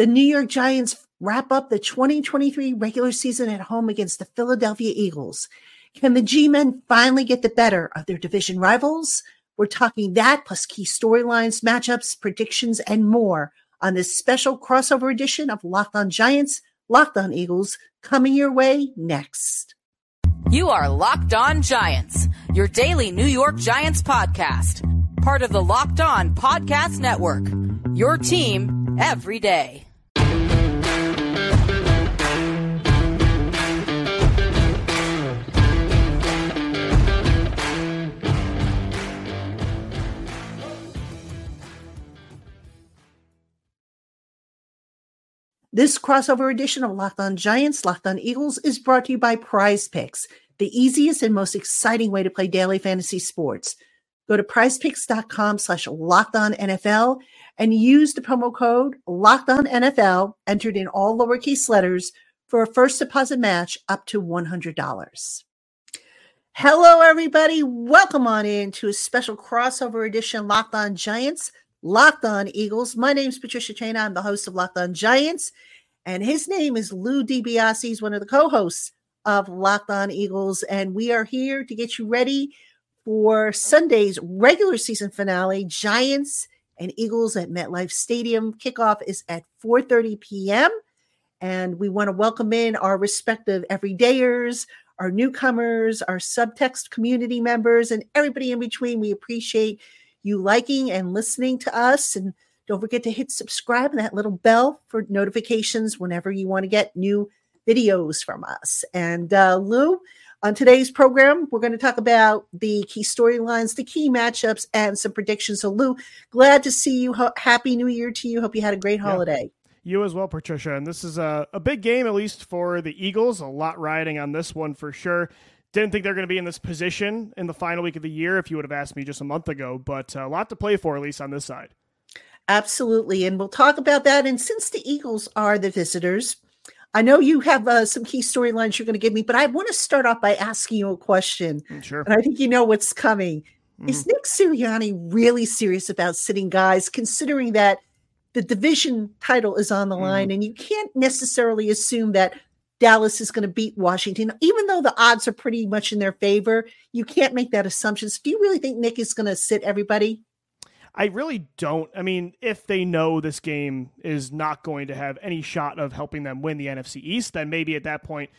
The New York Giants wrap up the 2023 regular season at home against the Philadelphia Eagles. Can the G men finally get the better of their division rivals? We're talking that plus key storylines, matchups, predictions, and more on this special crossover edition of Locked On Giants, Locked On Eagles, coming your way next. You are Locked On Giants, your daily New York Giants podcast, part of the Locked On Podcast Network. Your team every day. This crossover edition of Locked On Giants, Locked On Eagles is brought to you by Prize Picks, the easiest and most exciting way to play daily fantasy sports. Go to prizepicks.com slash locked on NFL and use the promo code locked on NFL, entered in all lowercase letters, for a first deposit match up to $100. Hello, everybody. Welcome on in to a special crossover edition Locked On Giants. Locked On Eagles. My name is Patricia Traina. I'm the host of Locked On Giants, and his name is Lou DiBiase. He's one of the co-hosts of Locked On Eagles, and we are here to get you ready for Sunday's regular season finale. Giants and Eagles at MetLife Stadium. Kickoff is at 4:30 p.m. And we want to welcome in our respective everydayers, our newcomers, our subtext community members, and everybody in between. We appreciate you liking and listening to us. And don't forget to hit subscribe and that little bell for notifications whenever you want to get new videos from us. And uh, Lou, on today's program, we're going to talk about the key storylines, the key matchups, and some predictions. So, Lou, glad to see you. Happy New Year to you. Hope you had a great holiday. Yeah. You as well, Patricia. And this is a, a big game, at least for the Eagles. A lot riding on this one for sure. Didn't think they're going to be in this position in the final week of the year if you would have asked me just a month ago, but a lot to play for, at least on this side. Absolutely. And we'll talk about that. And since the Eagles are the visitors, I know you have uh, some key storylines you're going to give me, but I want to start off by asking you a question. Mm, sure. And I think you know what's coming. Mm-hmm. Is Nick Sirianni really serious about sitting guys, considering that the division title is on the mm-hmm. line and you can't necessarily assume that Dallas is going to beat Washington, even though the odds are pretty much in their favor. You can't make that assumption. So do you really think Nick is going to sit everybody? I really don't. I mean, if they know this game is not going to have any shot of helping them win the NFC East, then maybe at that point,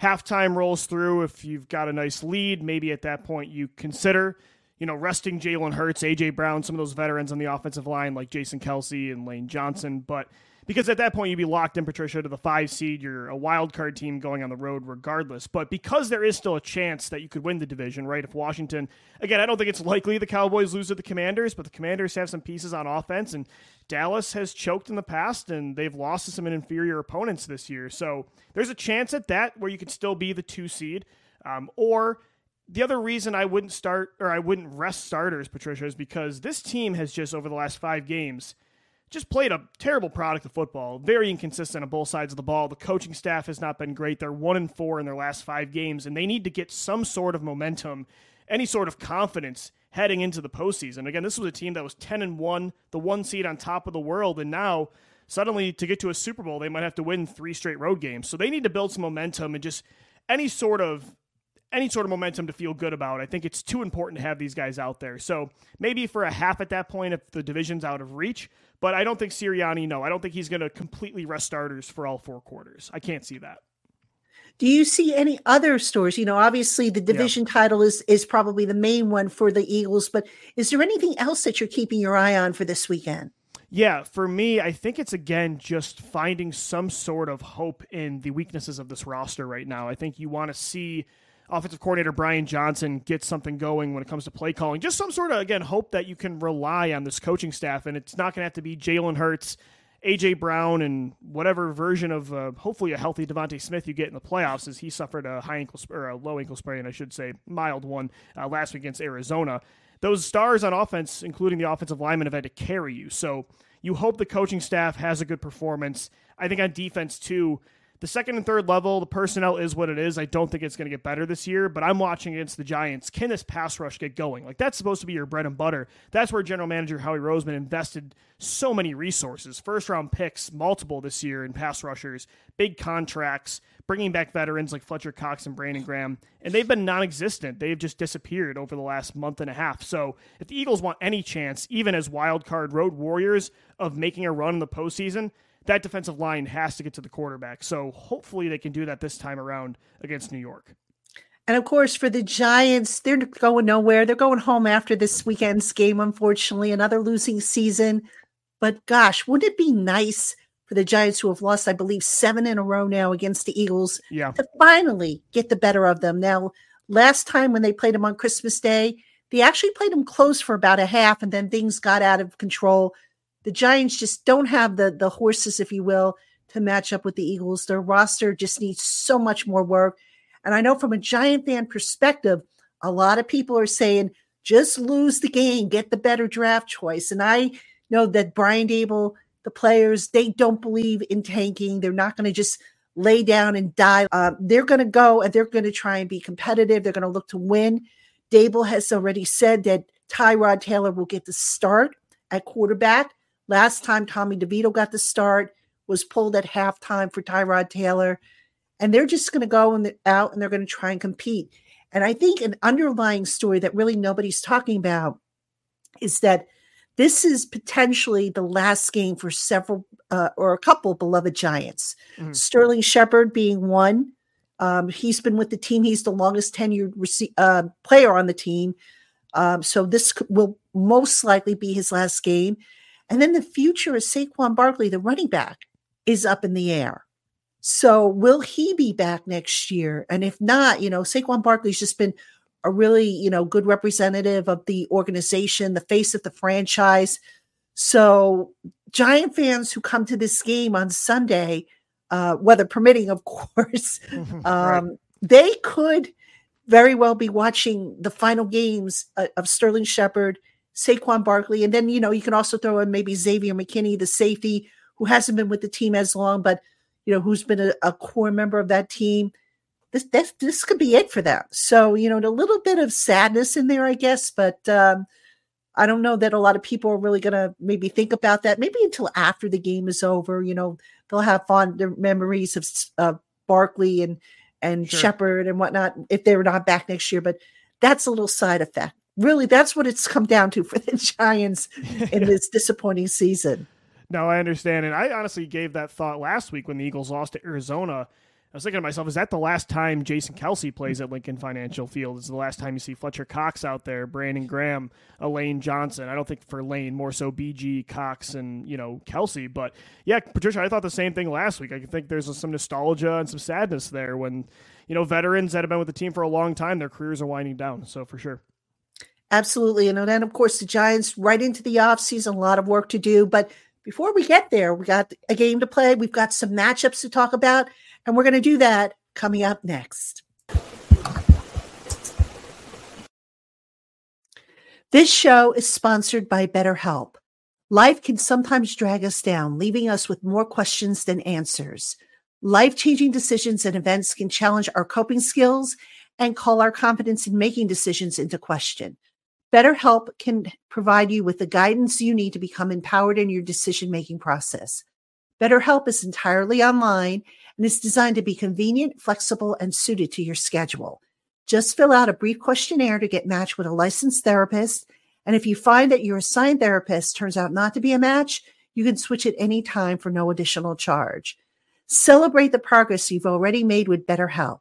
halftime rolls through. If you've got a nice lead, maybe at that point you consider, you know, resting Jalen Hurts, AJ Brown, some of those veterans on the offensive line like Jason Kelce and Lane Johnson. But because at that point you'd be locked in Patricia to the five seed. You're a wild card team going on the road regardless. But because there is still a chance that you could win the division, right? If Washington, again, I don't think it's likely the Cowboys lose to the Commanders, but the Commanders have some pieces on offense, and Dallas has choked in the past, and they've lost to some inferior opponents this year. So there's a chance at that where you could still be the two seed, um, or the other reason I wouldn't start or I wouldn't rest starters, Patricia, is because this team has just over the last five games just played a terrible product of football. Very inconsistent on both sides of the ball. The coaching staff has not been great. They're one and four in their last five games, and they need to get some sort of momentum, any sort of confidence heading into the postseason. Again, this was a team that was ten and one, the one seed on top of the world, and now suddenly to get to a Super Bowl, they might have to win three straight road games. So they need to build some momentum and just any sort of any sort of momentum to feel good about. I think it's too important to have these guys out there. So maybe for a half at that point if the division's out of reach, but I don't think Sirianni, no, I don't think he's going to completely rest starters for all four quarters. I can't see that. Do you see any other stores? You know, obviously the division yeah. title is is probably the main one for the Eagles, but is there anything else that you're keeping your eye on for this weekend? Yeah, for me, I think it's again just finding some sort of hope in the weaknesses of this roster right now. I think you want to see offensive coordinator Brian Johnson gets something going when it comes to play calling. Just some sort of, again, hope that you can rely on this coaching staff, and it's not going to have to be Jalen Hurts, A.J. Brown, and whatever version of uh, hopefully a healthy DeVonta Smith you get in the playoffs, as he suffered a high ankle or a low ankle sprain, I should say, mild one uh, last week against Arizona. Those stars on offense, including the offensive lineman, have had to carry you. So you hope the coaching staff has a good performance. I think on defense too the second and third level, the personnel is what it is. I don't think it's going to get better this year, but I'm watching against the Giants. Can this pass rush get going? Like, that's supposed to be your bread and butter. That's where general manager Howie Roseman invested so many resources. First round picks, multiple this year in pass rushers, big contracts, bringing back veterans like Fletcher Cox and Brandon Graham, and they've been non existent. They've just disappeared over the last month and a half. So, if the Eagles want any chance, even as wild card road warriors, of making a run in the postseason, that defensive line has to get to the quarterback. So hopefully they can do that this time around against New York. And of course, for the Giants, they're going nowhere. They're going home after this weekend's game, unfortunately, another losing season. But gosh, wouldn't it be nice for the Giants who have lost, I believe, seven in a row now against the Eagles yeah. to finally get the better of them? Now, last time when they played them on Christmas Day, they actually played them close for about a half, and then things got out of control the Giants just don't have the the horses, if you will, to match up with the Eagles. Their roster just needs so much more work. And I know from a Giant fan perspective, a lot of people are saying just lose the game, get the better draft choice. And I know that Brian Daboll, the players, they don't believe in tanking. They're not going to just lay down and die. Uh, they're going to go and they're going to try and be competitive. They're going to look to win. Daboll has already said that Tyrod Taylor will get the start at quarterback. Last time Tommy DeVito got the start was pulled at halftime for Tyrod Taylor. And they're just going to go and out and they're going to try and compete. And I think an underlying story that really nobody's talking about is that this is potentially the last game for several uh, or a couple beloved Giants. Mm-hmm. Sterling Shepard being one. Um, he's been with the team. He's the longest tenured rec- uh, player on the team. Um, so this will most likely be his last game. And then the future of Saquon Barkley, the running back, is up in the air. So will he be back next year? And if not, you know, Saquon Barkley's just been a really, you know, good representative of the organization, the face of the franchise. So Giant fans who come to this game on Sunday, uh, weather permitting, of course, um, right. they could very well be watching the final games uh, of Sterling Shepard Saquon Barkley. And then, you know, you can also throw in maybe Xavier McKinney, the safety, who hasn't been with the team as long, but, you know, who's been a, a core member of that team. This, this, this could be it for them. So, you know, a little bit of sadness in there, I guess, but um, I don't know that a lot of people are really going to maybe think about that. Maybe until after the game is over, you know, they'll have fond memories of uh, Barkley and and sure. Shepard and whatnot if they're not back next year. But that's a little side effect really that's what it's come down to for the Giants in this disappointing season. No, I understand. And I honestly gave that thought last week when the Eagles lost to Arizona. I was thinking to myself, is that the last time Jason Kelce plays at Lincoln Financial Field? Is the last time you see Fletcher Cox out there, Brandon Graham, Elaine Johnson? I don't think for Lane, more so BG, Cox, and, you know, Kelce. But yeah, Patricia, I thought the same thing last week. I think there's some nostalgia and some sadness there when, you know, veterans that have been with the team for a long time, their careers are winding down. So for sure. Absolutely. And then, of course, the Giants right into the offseason, a lot of work to do. But before we get there, we got a game to play. We've got some matchups to talk about, and we're going to do that coming up next. This show is sponsored by BetterHelp. Life can sometimes drag us down, leaving us with more questions than answers. Life changing decisions and events can challenge our coping skills and call our confidence in making decisions into question. BetterHelp can provide you with the guidance you need to become empowered in your decision making process. BetterHelp is entirely online and is designed to be convenient, flexible, and suited to your schedule. Just fill out a brief questionnaire to get matched with a licensed therapist. And if you find that your assigned therapist turns out not to be a match, you can switch at any time for no additional charge. Celebrate the progress you've already made with BetterHelp.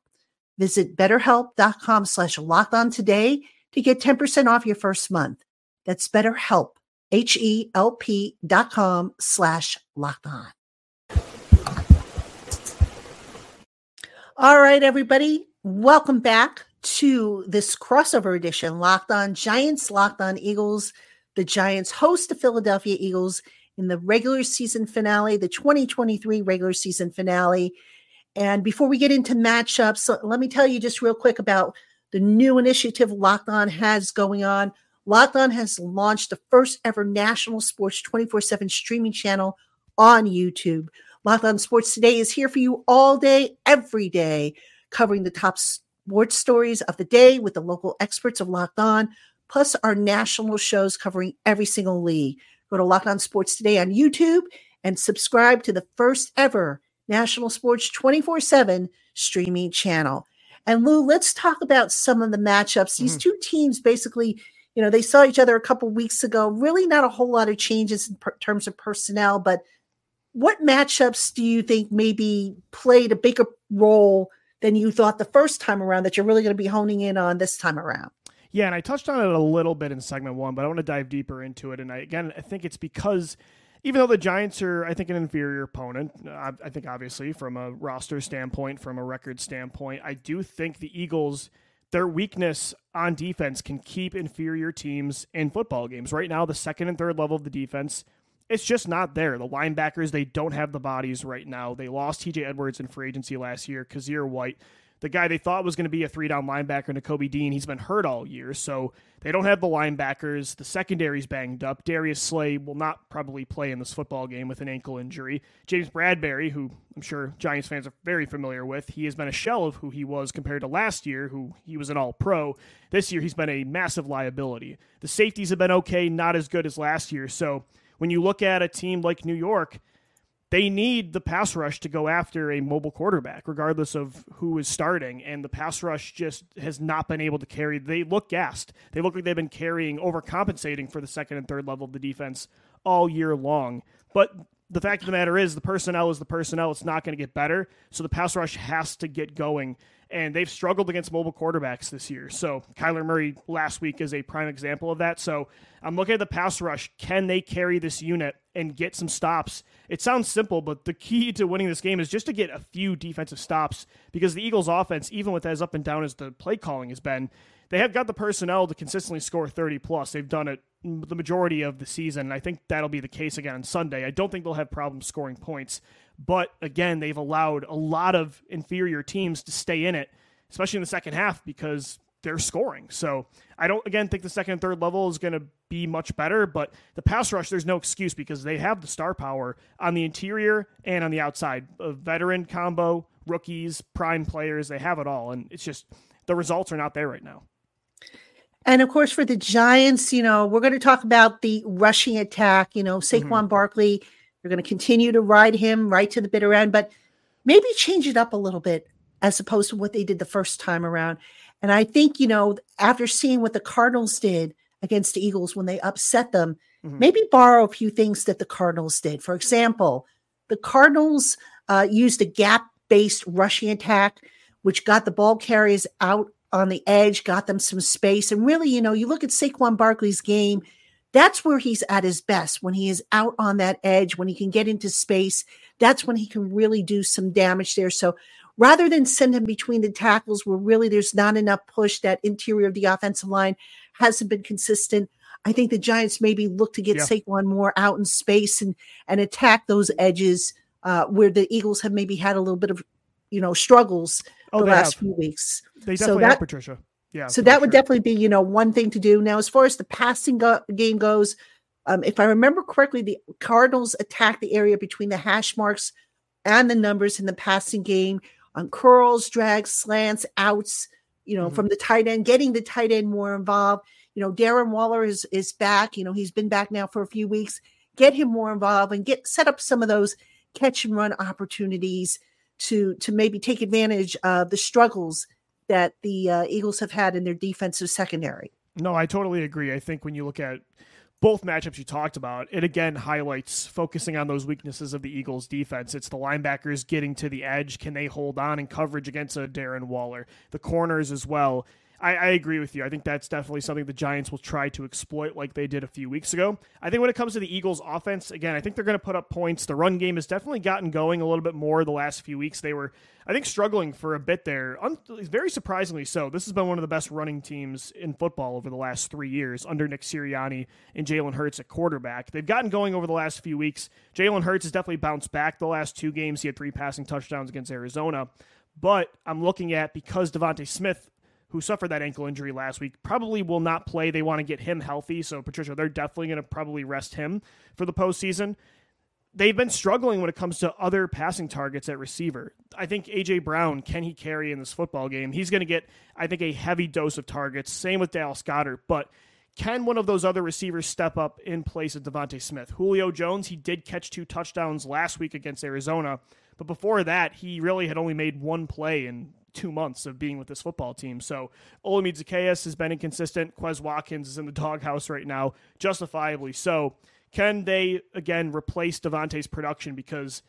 Visit betterhelp.com slash locked on today to get 10% off your first month. That's BetterHelp, H-E-L-P dot com slash locked on. All right, everybody. Welcome back to this crossover edition, Locked On Giants, Locked On Eagles. The Giants host the Philadelphia Eagles in the regular season finale, the 2023 regular season finale. And before we get into matchups, let me tell you just real quick about the new initiative Locked On has going on. Locked On has launched the first ever national sports 24 7 streaming channel on YouTube. Locked On Sports Today is here for you all day, every day, covering the top sports stories of the day with the local experts of Locked On, plus our national shows covering every single league. Go to Locked On Sports Today on YouTube and subscribe to the first ever National Sports 24 7 streaming channel. And Lou, let's talk about some of the matchups. These mm-hmm. two teams basically, you know, they saw each other a couple weeks ago. Really, not a whole lot of changes in per- terms of personnel, but what matchups do you think maybe played a bigger role than you thought the first time around that you're really going to be honing in on this time around? Yeah, and I touched on it a little bit in segment one, but I want to dive deeper into it. And I, again, I think it's because even though the Giants are, I think, an inferior opponent, I, I think obviously from a roster standpoint, from a record standpoint, I do think the Eagles, their weakness on defense can keep inferior teams in football games. Right now, the second and third level of the defense, it's just not there. The linebackers, they don't have the bodies right now. They lost TJ Edwards in free agency last year. Kyzir White the guy they thought was going to be a three down linebacker, Nakobe Dean, he's been hurt all year, so they don't have the linebackers. The secondary's banged up. Darius Slay will not probably play in this football game with an ankle injury. James Bradberry, who I'm sure Giants fans are very familiar with, he has been a shell of who he was compared to last year, who he was an all pro. This year, he's been a massive liability. The safeties have been okay, not as good as last year. So when you look at a team like New York, they need the pass rush to go after a mobile quarterback, regardless of who is starting. And the pass rush just has not been able to carry. They look gassed. They look like they've been carrying, overcompensating for the second and third level of the defense all year long. But the fact of the matter is, the personnel is the personnel. It's not going to get better. So the pass rush has to get going and they've struggled against mobile quarterbacks this year. So Kyler Murray last week is a prime example of that. So I'm looking at the pass rush. Can they carry this unit and get some stops? It sounds simple, but the key to winning this game is just to get a few defensive stops because the Eagles' offense, even with as up and down as the play calling has been, they have got the personnel to consistently score 30 plus. They've done it the majority of the season. And I think that'll be the case again on Sunday. I don't think they'll have problems scoring points. But again, they've allowed a lot of inferior teams to stay in it, especially in the second half, because they're scoring. So I don't, again, think the second and third level is going to be much better, but the pass rush, there's no excuse because they have the star power on the interior and on the outside. A veteran combo, rookies, prime players, they have it all. And it's just the results are not there right now. And of course, for the Giants, you know, we're going to talk about the rushing attack. You know, Saquon mm-hmm. Barkley you're going to continue to ride him right to the bitter end, but maybe change it up a little bit as opposed to what they did the first time around. And I think, you know, after seeing what the Cardinals did against the Eagles when they upset them, mm-hmm. maybe borrow a few things that the Cardinals did. For example, the Cardinals uh, used a gap based rushing attack, which got the ball carriers out on the edge, got them some space. And really, you know, you look at Saquon Barkley's game that's where he's at his best when he is out on that edge, when he can get into space. That's when he can really do some damage there. So rather than send him between the tackles where really there's not enough push, that interior of the offensive line hasn't been consistent. I think the Giants maybe look to get yeah. Saquon more out in space and and attack those edges uh, where the Eagles have maybe had a little bit of you know struggles oh, the last have. few weeks. They definitely so that, have, Patricia. Yeah. So that sure. would definitely be, you know, one thing to do. Now, as far as the passing go- game goes, um, if I remember correctly, the Cardinals attack the area between the hash marks and the numbers in the passing game on curls, drags, slants, outs, you know, mm-hmm. from the tight end, getting the tight end more involved. You know, Darren Waller is is back. You know, he's been back now for a few weeks. Get him more involved and get set up some of those catch and run opportunities to to maybe take advantage of the struggles that the uh, Eagles have had in their defensive secondary. No, I totally agree. I think when you look at both matchups you talked about, it again highlights focusing on those weaknesses of the Eagles defense. It's the linebackers getting to the edge. Can they hold on in coverage against a Darren Waller? The corners as well. I, I, agree with you. I think that's definitely something the Giants will try to exploit like they did a few weeks ago. I think when it comes to the Eagles offense, again, I think they're going to put up points. The run game has definitely gotten going a little bit more the last few weeks. They were, I think, struggling for a bit there. Un- very surprisingly so. This has been one of the best running teams in football over the last three years under Nick Sirianni and Jalen Hurts at quarterback. They've gotten going over the last few weeks. Jalen Hurts has definitely bounced back the last two games. He had three passing touchdowns against Arizona. But I'm looking at because DeVonta Smith who suffered that ankle injury last week, probably will not play. They want to get him healthy. So, Patricia, they're definitely going to probably rest him for the postseason. they've been struggling when it comes to other passing targets at receiver. I think AJ Brown, can he carry in this football game? He's going to get, I think, a heavy dose of targets. Same with Dallas Goedert, but can one of those other receivers step up in place of DeVonta Smith? Julio Jones, he did catch two touchdowns last week against Arizona, but before that, he really had only made one play in two months of being with this football team. So Olamide Zaccheaus has been inconsistent. Quez Watkins is in the doghouse right now, justifiably so. Can they again replace Devonta's production because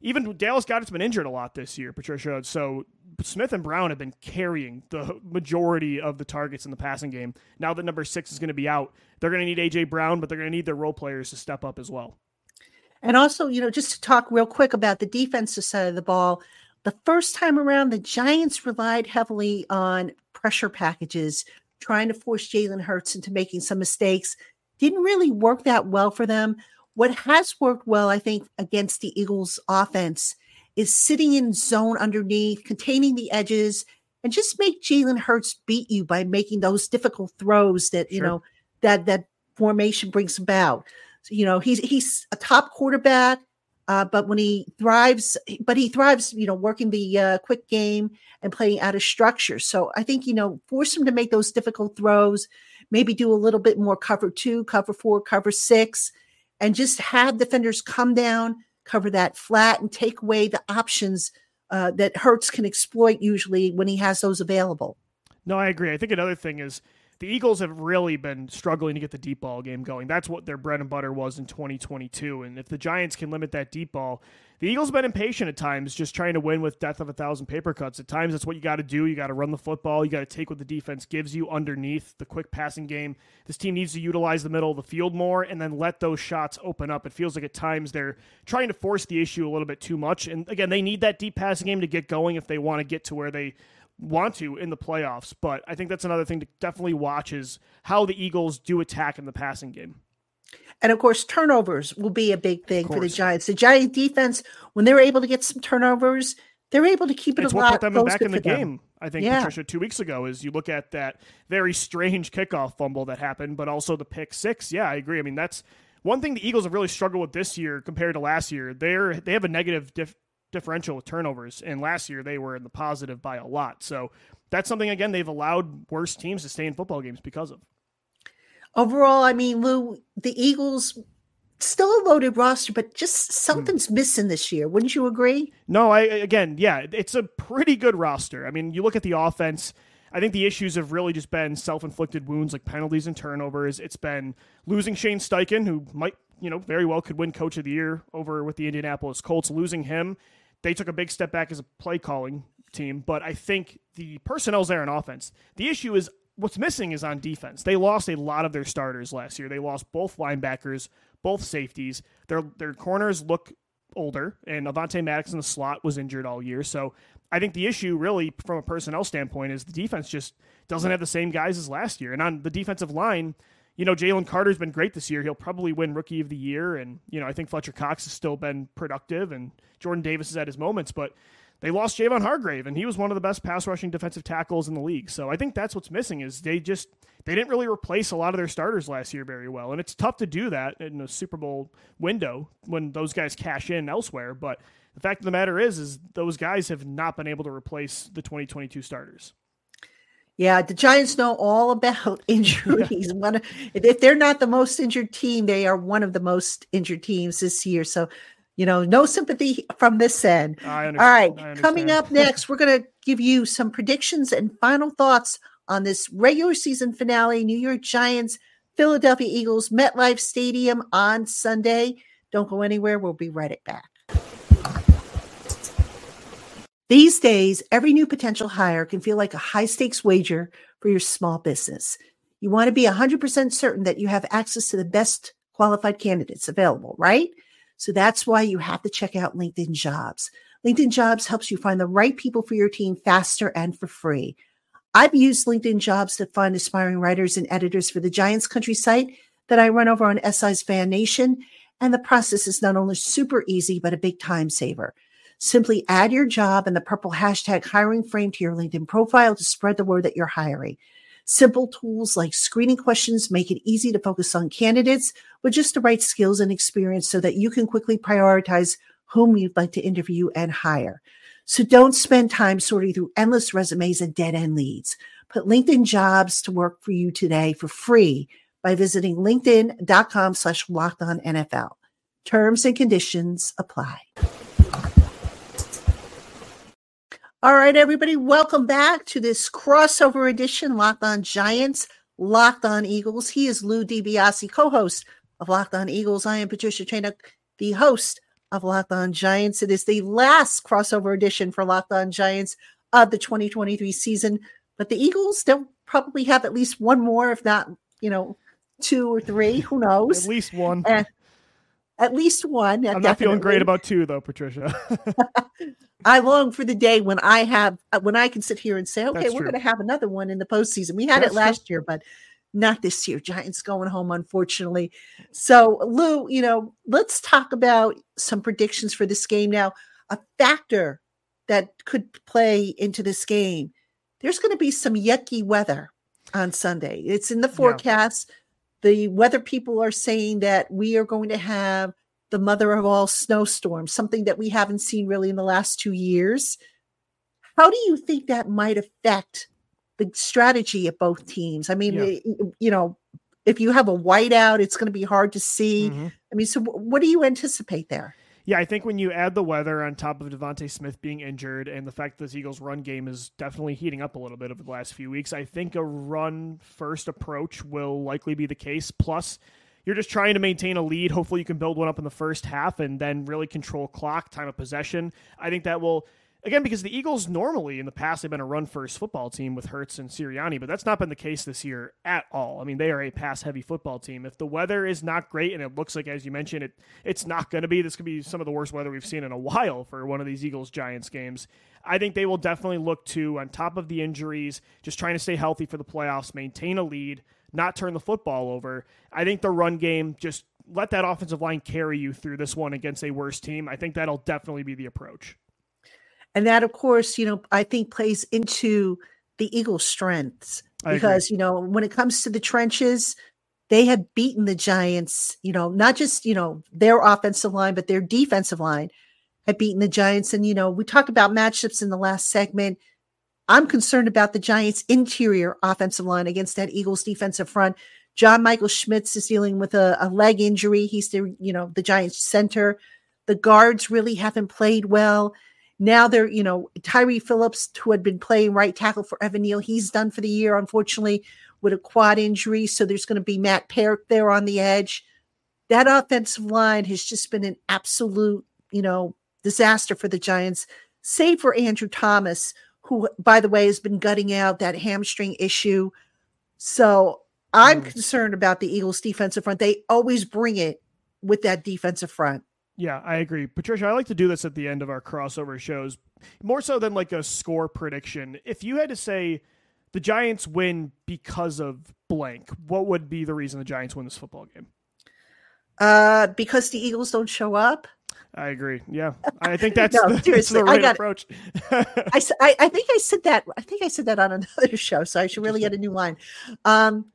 even Dallas Goedert's been injured a lot this year, Patricia. So Smith and Brown have been carrying the majority of the targets in the passing game. Now that number six is going to be out, they're going to need AJ Brown, but they're going to need their role players to step up as well. And also, you know, just to talk real quick about the defensive side of the ball, the first time around, the Giants relied heavily on pressure packages, trying to force Jalen Hurts into making some mistakes didn't really work that well for them. What has worked well, I think, against the Eagles' offense is sitting in zone underneath, containing the edges, and just make Jalen Hurts beat you by making those difficult throws that you know that that formation brings about. So, you know, he's he's a top quarterback, uh, but when he thrives, but he thrives, you know, working the uh, quick game and playing out of structure. So I think you know, force him to make those difficult throws maybe do a little bit more cover two, cover four, cover six, and just have defenders come down, cover that flat, and take away the options uh, that Hurts can exploit usually when he has those available. No, I agree. I think another thing is the Eagles have really been struggling to get the deep ball game going. That's what their bread and butter was in 2022. And if the Giants can limit that deep ball, the Eagles have been impatient at times, just trying to win with death of a thousand paper cuts. At times, that's what you got to do. You got to run the football. You got to take what the defense gives you underneath the quick passing game. This team needs to utilize the middle of the field more and then let those shots open up. It feels like at times they're trying to force the issue a little bit too much. And again, they need that deep passing game to get going if they want to get to where they want to in the playoffs. But I think that's another thing to definitely watch is how the Eagles do attack in the passing game. And of course, turnovers will be a big thing for the Giants. The Giant defense, when they're able to get some turnovers, they're able to keep it it's a what put them back in the game. I think yeah. Patricia two weeks ago is you look at that very strange kickoff fumble that happened, but also the pick six. Yeah, I agree. I mean that's one thing the Eagles have really struggled with this year compared to last year. They're they have a negative diff, differential with turnovers. And last year they were in the positive by a lot. So that's something again they've allowed worse teams to stay in football games because of. Overall, I mean, Lou, the Eagles still a loaded roster, but just something's hmm. missing this year. Wouldn't you agree? No, I again, yeah, it's a pretty good roster. I mean, you look at the offense. I think the issues have really just been self-inflicted wounds like penalties and turnovers. It's been losing Shane Steichen, who might, you know, very well could win Coach of the Year over with the Indianapolis Colts. Losing him they took a big step back as a play calling team, but I think the personnel's there in offense. The issue is what's missing is on defense. They lost a lot of their starters last year. They lost both linebackers, both safeties. Their their corners look older, and Avonte Maddox in the slot was injured all year. So I think the issue, really, from a personnel standpoint, is the defense just doesn't have the same guys as last year. And on the defensive line, you know, Jalen Carter's been great this year. He'll probably win Rookie of the Year, and you know, I think Fletcher Cox has still been productive, and Jordan Davis is at his moments, but they lost Javon Hargrave, and he was one of the best pass rushing defensive tackles in the league. So I think that's what's missing is they just they didn't really replace a lot of their starters last year very well, and it's tough to do that in a Super Bowl window when those guys cash in elsewhere. But the fact of the matter is, is those guys have not been able to replace the 2022 starters. Yeah, the Giants know all about injuries. one, if they're not the most injured team, they are one of the most injured teams this year. So, you know, no sympathy from this end. All right, coming up next, we're going to give you some predictions and final thoughts on this regular season finale. New York Giants, Philadelphia Eagles, MetLife Stadium on Sunday. Don't go anywhere. We'll be right back. These days, every new potential hire can feel like a high stakes wager for your small business. You want to be 100% certain that you have access to the best qualified candidates available, right? So that's why you have to check out LinkedIn Jobs. LinkedIn Jobs helps you find the right people for your team faster and for free. I've used LinkedIn Jobs to find aspiring writers and editors for the Giants Country site that I run over on SI's Fan Nation. And the process is not only super easy, but a big time saver. Simply add your job and the purple hashtag hiring frame to your LinkedIn profile to spread the word that you're hiring. Simple tools like screening questions make it easy to focus on candidates with just the right skills and experience so that you can quickly prioritize whom you'd like to interview and hire. So don't spend time sorting through endless resumes and dead end leads. Put LinkedIn jobs to work for you today for free by visiting linkedin.com slash locked on NFL. Terms and conditions apply. All right, everybody, welcome back to this crossover edition Locked On Giants, Locked On Eagles. He is Lou DiBiase, co-host of Locked On Eagles. I am Patricia Traina, the host of Locked On Giants. It is the last crossover edition for Locked On Giants of the 2023 season, but the Eagles still probably have at least one more, if not, you know, two or three. Who knows? at least one. And at least one. I'm definitely. not feeling great about two though, Patricia. I long for the day when I have uh, when I can sit here and say, okay, That's we're going to have another one in the postseason. We had That's it true. last year, but not this year. Giants going home, unfortunately. So, Lou, you know, let's talk about some predictions for this game now. A factor that could play into this game. There's going to be some yucky weather on Sunday. It's in the forecast. The weather people are saying that we are going to have the mother of all snowstorms, something that we haven't seen really in the last two years. How do you think that might affect the strategy of both teams? I mean, Yeah. it- you know, if you have a whiteout, it's going to be hard to see. Mhm. I mean, so what do you anticipate there? Yeah, I think when you add the weather on top of DeVonta Smith being injured and the fact that this Eagles run game is definitely heating up a little bit over the last few weeks, I think a run first approach will likely be the case. Plus, you're just trying to maintain a lead. Hopefully, you can build one up in the first half and then really control clock, time of possession. I think that will. Again, because the Eagles normally in the past have been a run first football team with Hurts and Sirianni, but that's not been the case this year at all. I mean, they are a pass heavy football team. If the weather is not great, and it looks like, as you mentioned, it it's not going to be, this could be some of the worst weather we've seen in a while for one of these Eagles Giants games. I think they will definitely look to, on top of the injuries, just trying to stay healthy for the playoffs, maintain a lead, not turn the football over. I think the run game, just let that offensive line carry you through this one against a worse team. I think that'll definitely be the approach. And that, of course, you know, I think plays into the Eagles' strengths because, you know, when it comes to the trenches, they have beaten the Giants, you know, not just, you know, their offensive line, but their defensive line have beaten the Giants. And, you know, we talked about matchups in the last segment. I'm concerned about the Giants' interior offensive line against that Eagles defensive front. John Michael Schmitz is dealing with a, a leg injury. He's the, you know, the Giants center. The guards really haven't played well. Now they're, you know, Tyre Phillips, who had been playing right tackle for Evan Neal, he's done for the year, unfortunately, with a quad injury. So there's going to be Matt Peart there on the edge. That offensive line has just been an absolute, you know, disaster for the Giants, save for Andrew Thomas, who, by the way, has been gutting out that hamstring issue. So I'm Mm. concerned about the Eagles' defensive front. They always bring it with that defensive front. Yeah, I agree. Patricia, I like to do this at the end of our crossover shows, more so than like a score prediction. If you had to say the Giants win because of blank, what would be the reason the Giants win this football game? Uh, because the Eagles don't show up. I agree. Yeah, I think that's, No, the, that's the I right it. approach. I, I- I think I said that. I think I said that on another show, so I should really get a new line. Um,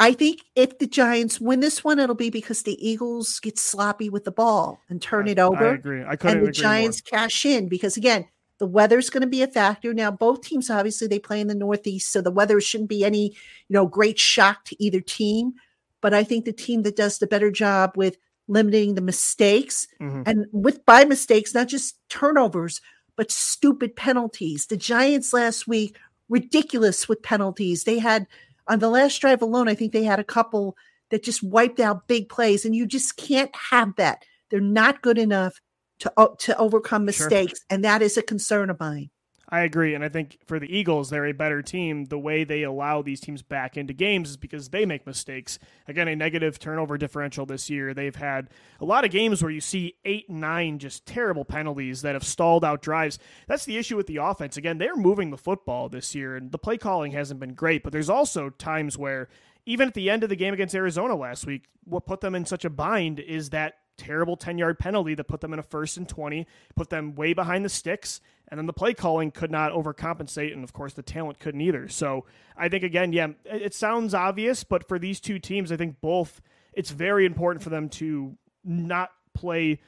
I think if the Giants win this one, it'll be because the Eagles get sloppy with the ball and turn it over. I agree. I couldn't and the Giants cash in because again, the weather's going to be a factor. Now, both teams obviously they play in the Northeast, so the weather shouldn't be any you know great shock to either team. But I think the team that does the better job with limiting the mistakes more. Mhm. and with by mistakes, not just turnovers, but stupid penalties. The Giants last week, ridiculous with penalties. They had on the last drive alone, I think they had a couple that just wiped out big plays, and you just can't have that. They're not good enough to to overcome Sure. mistakes, and that is a concern of mine. I agree. And I think for the Eagles, they're a better team. The way they allow these teams back into games is because they make mistakes. Again, a negative turnover differential this year. They've had a lot of games where you see eight, nine just terrible penalties that have stalled out drives. That's the issue with the offense. Again, they're moving the football this year, and the play calling hasn't been great. But there's also times where, even at the end of the game against Arizona last week, what put them in such a bind is that terrible 10 yard penalty that put them in a first and 20, put them way behind the sticks. And then the play calling could not overcompensate. And of course, the talent couldn't either. So I think, again, yeah, it sounds obvious, but for these two teams, I think both, it's very important for them to not play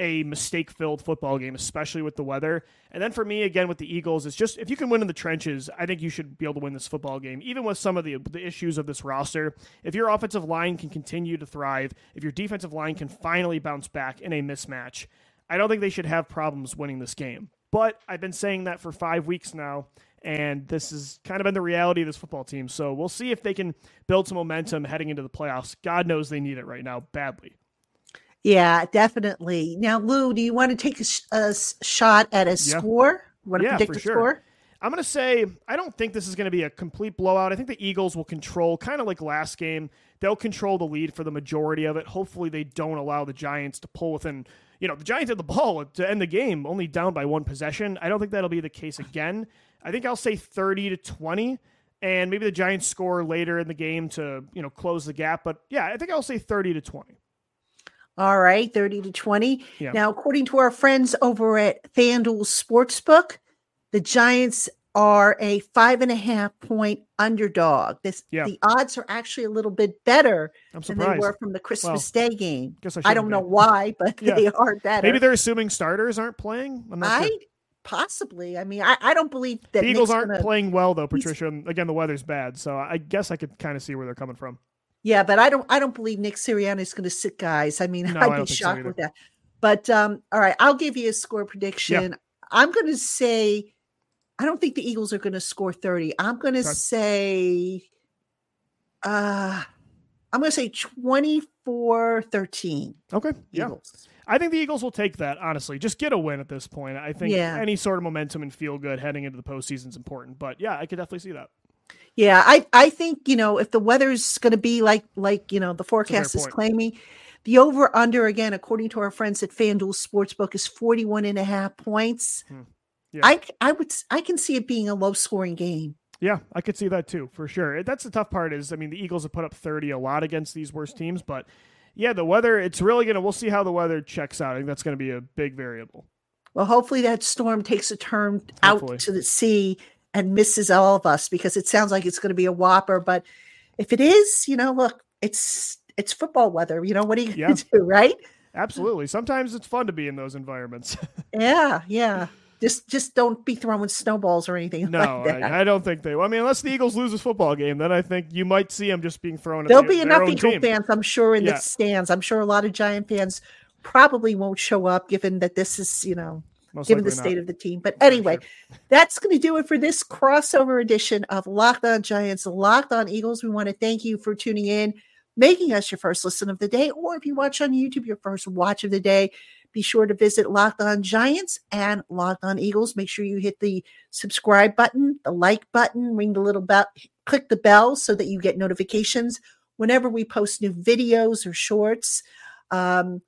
a mistake filled football game, especially with the weather. And then for me, again, with the Eagles, it's just if you can win in the trenches, I think you should be able to win this football game, even with some of the, the issues of this roster. If your offensive line can continue to thrive, if your defensive line can finally bounce back in a mismatch, I don't think they should have problems winning this game. But I've been saying that for five weeks now, and this has kind of been the reality of this football team. So we'll see if they can build some momentum heading into the playoffs. God knows they need it right now badly. Yeah, definitely. Now, Lou, do you want to take a, sh- a shot at a yeah. score? Want to yeah, predict a sure. score? I'm going to say I don't think this is going to be a complete blowout. I think the Eagles will control, kind of like last game. They'll control the lead for the majority of it. Hopefully, they don't allow the Giants to pull within. You know, the Giants had the ball to end the game, only down by one possession. I don't think that'll be the case again. I think I'll say 30 to 20, and maybe the Giants score later in the game to you know close the gap. But yeah, I think I'll say 30 to 20. All right, 30 to 20. Yeah. Now, according to our friends over at FanDuel Sportsbook, the Giants are a five and a half point underdog. This yeah. the odds are actually a little bit better than they were from the Christmas well, Day game. I, I don't know why, but yeah. they are better. Maybe they're assuming starters aren't playing. I'm not I, sure. Possibly. I mean, I, I don't believe that the Eagles Nick's aren't gonna, playing well though, Patricia. Again, the weather's bad, so I guess I could kind of see where they're coming from. Yeah, but I don't I don't believe Nick Sirianni is going to sit guys. I mean, no, I'd be shocked so with that. But um, all right, I'll give you a score prediction. I'm going to say I don't think the Eagles are going to score 30. I'm going to say uh I'm going to say 24-13. Okay. Yeah. I think the Eagles will take that, honestly. Just get a win at this point. I think yeah. any sort of momentum and feel good heading into the postseason is important. But yeah, I could definitely see that. Yeah, I I think you know if the weather's going to be like like you know the forecast is point. claiming, the over under again according to our friends at FanDuel Sportsbook is 41 and a half points. Hmm. Yeah. I I would I can see it being a low scoring game. Yeah, I could see that too for sure. That's the tough part is I mean the Eagles have put up 30 a lot against these worst teams, but yeah, the weather it's really gonna we'll see how the weather checks out. I think that's gonna be a big variable. Well, hopefully that storm takes a turn hopefully. out to the sea and misses all of us because it sounds like it's going to be a whopper. But if it is, you know, look, it's it's football weather. You know, what are you going to do, right? Absolutely. Sometimes it's fun to be in those environments. yeah, yeah. Just just don't be throwing snowballs or anything. No, like I, I, don't think they. Will. I mean, unless the Eagles lose this football game, then I think you might see them just being thrown. There'll the, be enough Eagle team. fans, I'm sure, in yeah. the stands. I'm sure a lot of Giant fans probably won't show up, given that this is, you know, most given the state not. of the team. But anyway, sure. that's going to do it for this crossover edition of Locked On Giants, Locked On Eagles. We want to thank you for tuning in, making us your first listen of the day, or if you watch on YouTube, your first watch of the day. Be sure to visit Locked On Giants and Locked On Eagles. Make sure you hit the subscribe button, the like button, ring the little bell, click the bell so that you get notifications whenever we post new videos or shorts. Um,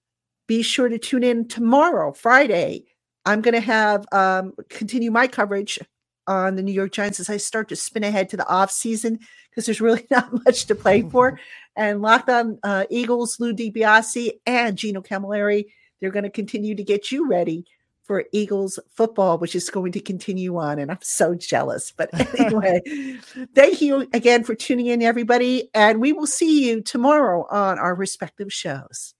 be sure to tune in tomorrow, Friday, I'm going to have um, continue my coverage on the New York Giants as I start to spin ahead to the off season because there's really not much to play for. and Locked On uh, Eagles, Lou DiBiase and Gino Camilleri, they're going to continue to get you ready for Eagles football, which is going to continue on. And I'm so jealous. But anyway, thank you again for tuning in, everybody. And we will see you tomorrow on our respective shows.